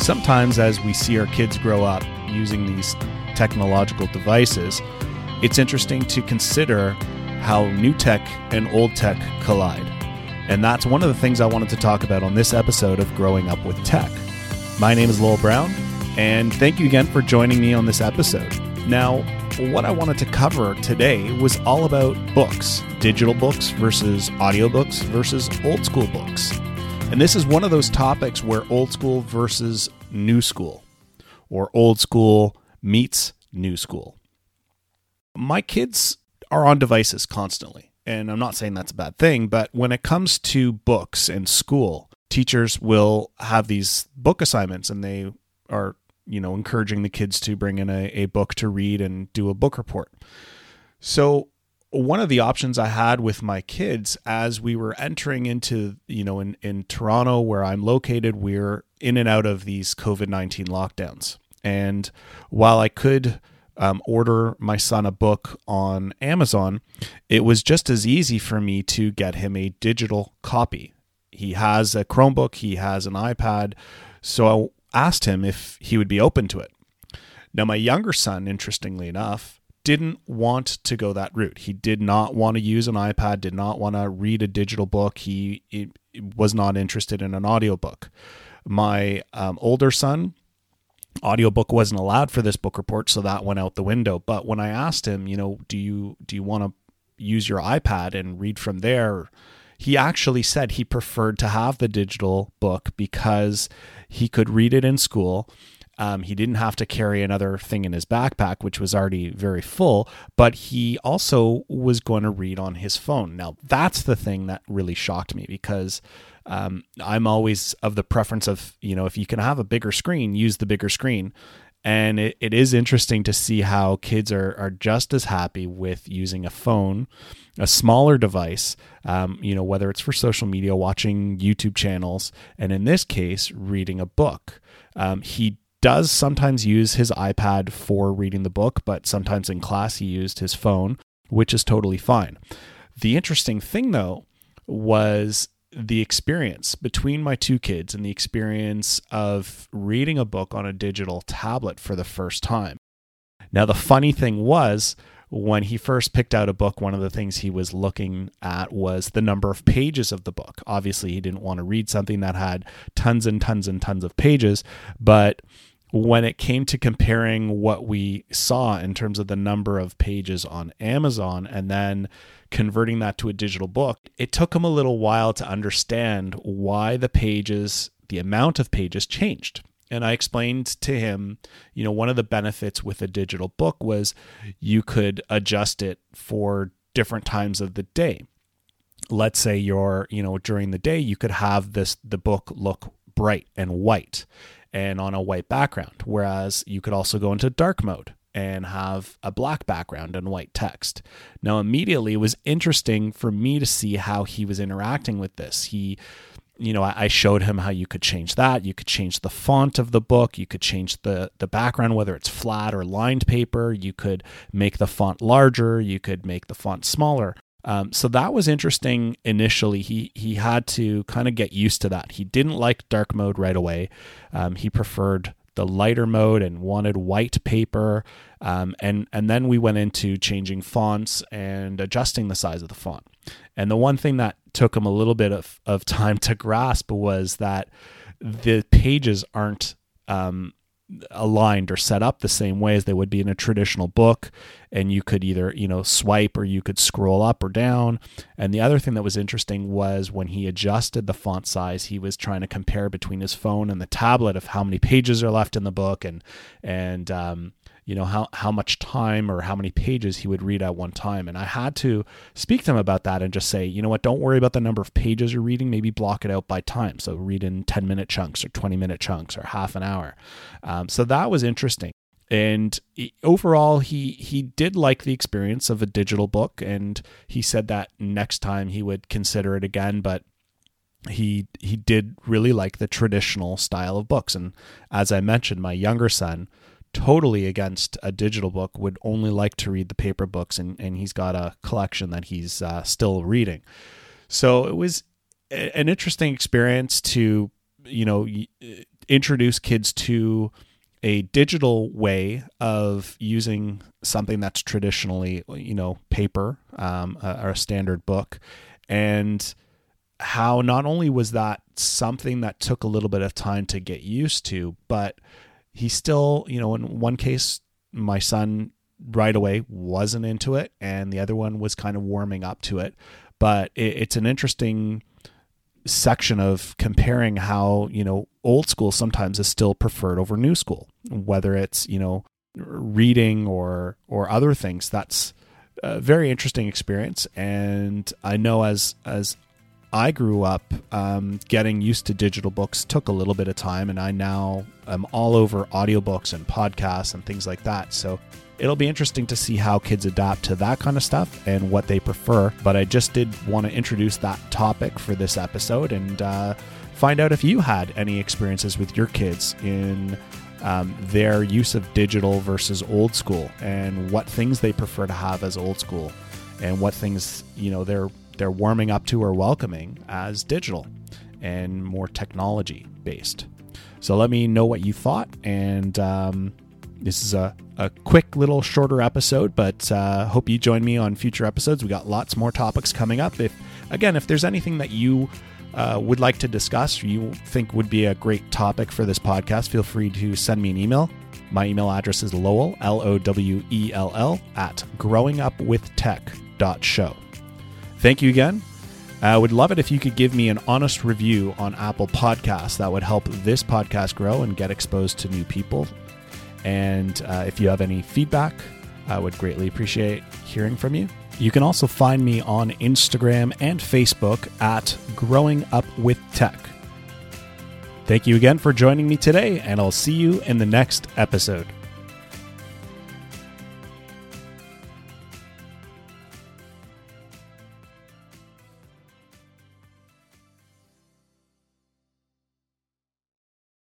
Sometimes, as we see our kids grow up using these technological devices, it's interesting to consider how new tech and old tech collide. And that's one of the things I wanted to talk about on this episode of Growing Up with Tech. My name is Lowell Brown, and thank you again for joining me on this episode. Now, what I wanted to cover today was all about books digital books versus audiobooks versus old school books. And this is one of those topics where old school versus new school, or old school meets new school. My kids are on devices constantly and I'm not saying that's a bad thing, but when it comes to books and school, teachers will have these book assignments and they are, you know, encouraging the kids to bring in a, a book to read and do a book report. So one of the options I had with my kids as we were entering into, you know, in, in Toronto where I'm located, we're in and out of these COVID 19 lockdowns. And while I could um, order my son a book on Amazon, it was just as easy for me to get him a digital copy. He has a Chromebook, he has an iPad, so I asked him if he would be open to it. Now, my younger son, interestingly enough, didn't want to go that route. He did not want to use an iPad, did not want to read a digital book. He, he was not interested in an audiobook. My um, older son, audiobook wasn't allowed for this book report so that went out the window but when i asked him you know do you do you want to use your ipad and read from there he actually said he preferred to have the digital book because he could read it in school um, he didn't have to carry another thing in his backpack, which was already very full, but he also was going to read on his phone. Now, that's the thing that really shocked me because um, I'm always of the preference of, you know, if you can have a bigger screen, use the bigger screen. And it, it is interesting to see how kids are, are just as happy with using a phone, a smaller device, um, you know, whether it's for social media, watching YouTube channels, and in this case, reading a book. Um, he does sometimes use his iPad for reading the book, but sometimes in class he used his phone, which is totally fine. The interesting thing, though, was the experience between my two kids and the experience of reading a book on a digital tablet for the first time. Now, the funny thing was, when he first picked out a book, one of the things he was looking at was the number of pages of the book. Obviously, he didn't want to read something that had tons and tons and tons of pages, but when it came to comparing what we saw in terms of the number of pages on Amazon and then converting that to a digital book, it took him a little while to understand why the pages, the amount of pages changed. And I explained to him, you know, one of the benefits with a digital book was you could adjust it for different times of the day. Let's say you're, you know, during the day, you could have this, the book look bright and white and on a white background. Whereas you could also go into dark mode and have a black background and white text. Now, immediately, it was interesting for me to see how he was interacting with this. He, you know, I showed him how you could change that. You could change the font of the book. You could change the the background, whether it's flat or lined paper. You could make the font larger. You could make the font smaller. Um, so that was interesting initially. He he had to kind of get used to that. He didn't like dark mode right away. Um, he preferred the lighter mode and wanted white paper. Um, and and then we went into changing fonts and adjusting the size of the font. And the one thing that took him a little bit of, of time to grasp was that the pages aren't um, aligned or set up the same way as they would be in a traditional book and you could either you know swipe or you could scroll up or down. And the other thing that was interesting was when he adjusted the font size he was trying to compare between his phone and the tablet of how many pages are left in the book and and um, you know how how much time or how many pages he would read at one time. And i had to speak to him about that and just say you know what? Don't worry about the number of pages you're reading. Maybe block it out by time. So read in 10 minute chunks or 20 minute chunks or half an hour. Um, so that was interesting and overall he he did like the experience of a digital book and he said that next time he would consider it again but he he did really like the traditional style of books and as i mentioned my younger son totally against a digital book, would only like to read the paper books, and, and he's got a collection that he's uh, still reading. So it was an interesting experience to, you know, introduce kids to a digital way of using something that's traditionally, you know, paper um, or a standard book, and how not only was that something that took a little bit of time to get used to, but he still, you know, in one case, my son right away wasn't into it, and the other one was kind of warming up to it. But it, it's an interesting section of comparing how you know old school sometimes is still preferred over new school whether it's you know reading or or other things. That's a very interesting experience. And i know as as i grew up um, getting used to digital books took a little bit of time and i now am all over audiobooks and podcasts and things like that. So it'll be interesting to see how kids adapt to that kind of stuff and what they prefer. But I just did want to introduce that topic for this episode and uh, find out if you had any experiences with your kids in um, their use of digital versus old school and what things they prefer to have as old school and what things you know they're they're warming up to or welcoming as digital and more technology based. So let me know what you thought and um, this is a, a quick little shorter episode, but uh, hope you join me on future episodes. We got lots more topics coming up. If again, if there's anything that you uh, would like to discuss, you think would be a great topic for this podcast, feel free to send me an email. My email address is Lowell, L O W E L L, at growingupwithtech.show. Thank you again. I would love it if you could give me an honest review on Apple Podcasts. That would help this podcast grow and get exposed to new people. And uh, if you have any feedback, I would greatly appreciate hearing from you. You can also find me on Instagram and Facebook at Growing Up with Tech. Thank you again for joining me today, and I'll see you in the next episode.